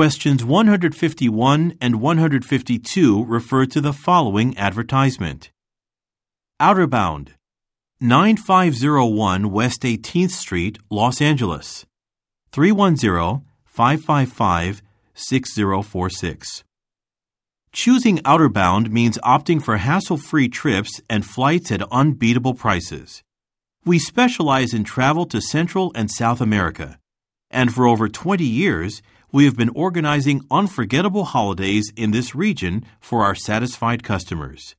Questions 151 and 152 refer to the following advertisement. Outer Bound, 9501 West 18th Street, Los Angeles. 310 555 6046. Choosing Outer Bound means opting for hassle free trips and flights at unbeatable prices. We specialize in travel to Central and South America, and for over 20 years, we have been organizing unforgettable holidays in this region for our satisfied customers.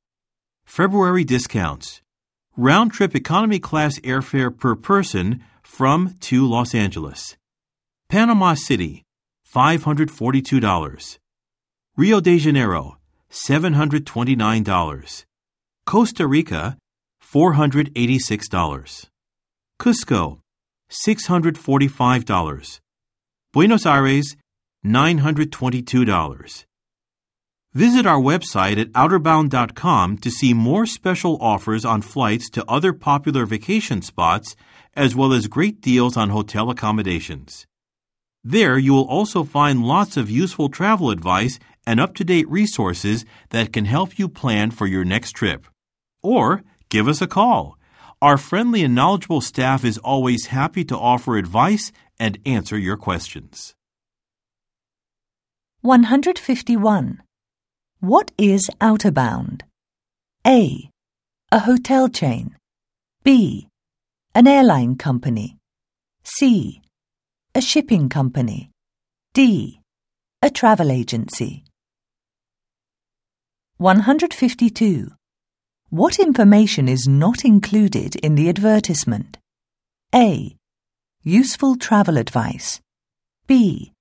February discounts. Round trip economy class airfare per person from to Los Angeles. Panama City, $542. Rio de Janeiro, $729. Costa Rica, $486. Cusco, $645. Buenos Aires, $922. Visit our website at outerbound.com to see more special offers on flights to other popular vacation spots, as well as great deals on hotel accommodations. There, you will also find lots of useful travel advice and up to date resources that can help you plan for your next trip. Or give us a call. Our friendly and knowledgeable staff is always happy to offer advice and answer your questions. 151. What is outer bound? A. A hotel chain. B. An airline company. C. A shipping company. D. A travel agency. 152. What information is not included in the advertisement? A. Useful travel advice. B.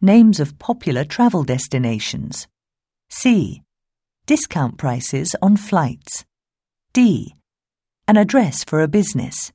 Names of popular travel destinations. C. Discount prices on flights. D. An address for a business.